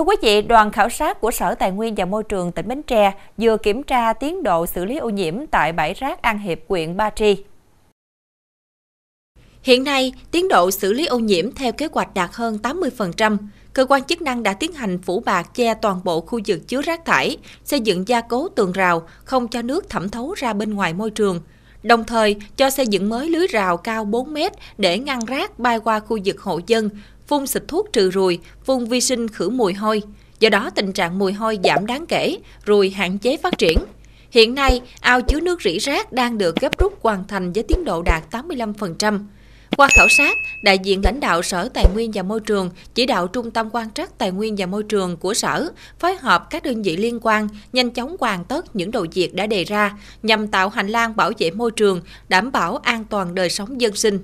Thưa quý vị, đoàn khảo sát của Sở Tài nguyên và Môi trường tỉnh Bến Tre vừa kiểm tra tiến độ xử lý ô nhiễm tại bãi rác An Hiệp, huyện Ba Tri. Hiện nay, tiến độ xử lý ô nhiễm theo kế hoạch đạt hơn 80%. Cơ quan chức năng đã tiến hành phủ bạc che toàn bộ khu vực chứa rác thải, xây dựng gia cố tường rào, không cho nước thẩm thấu ra bên ngoài môi trường. Đồng thời, cho xây dựng mới lưới rào cao 4 mét để ngăn rác bay qua khu vực hộ dân, phun xịt thuốc trừ ruồi, phun vi sinh khử mùi hôi. Do đó, tình trạng mùi hôi giảm đáng kể, ruồi hạn chế phát triển. Hiện nay, ao chứa nước rỉ rác đang được gấp rút hoàn thành với tiến độ đạt 85%. Qua khảo sát, đại diện lãnh đạo Sở Tài nguyên và Môi trường chỉ đạo Trung tâm quan trắc Tài nguyên và Môi trường của Sở phối hợp các đơn vị liên quan nhanh chóng hoàn tất những đầu việc đã đề ra nhằm tạo hành lang bảo vệ môi trường, đảm bảo an toàn đời sống dân sinh.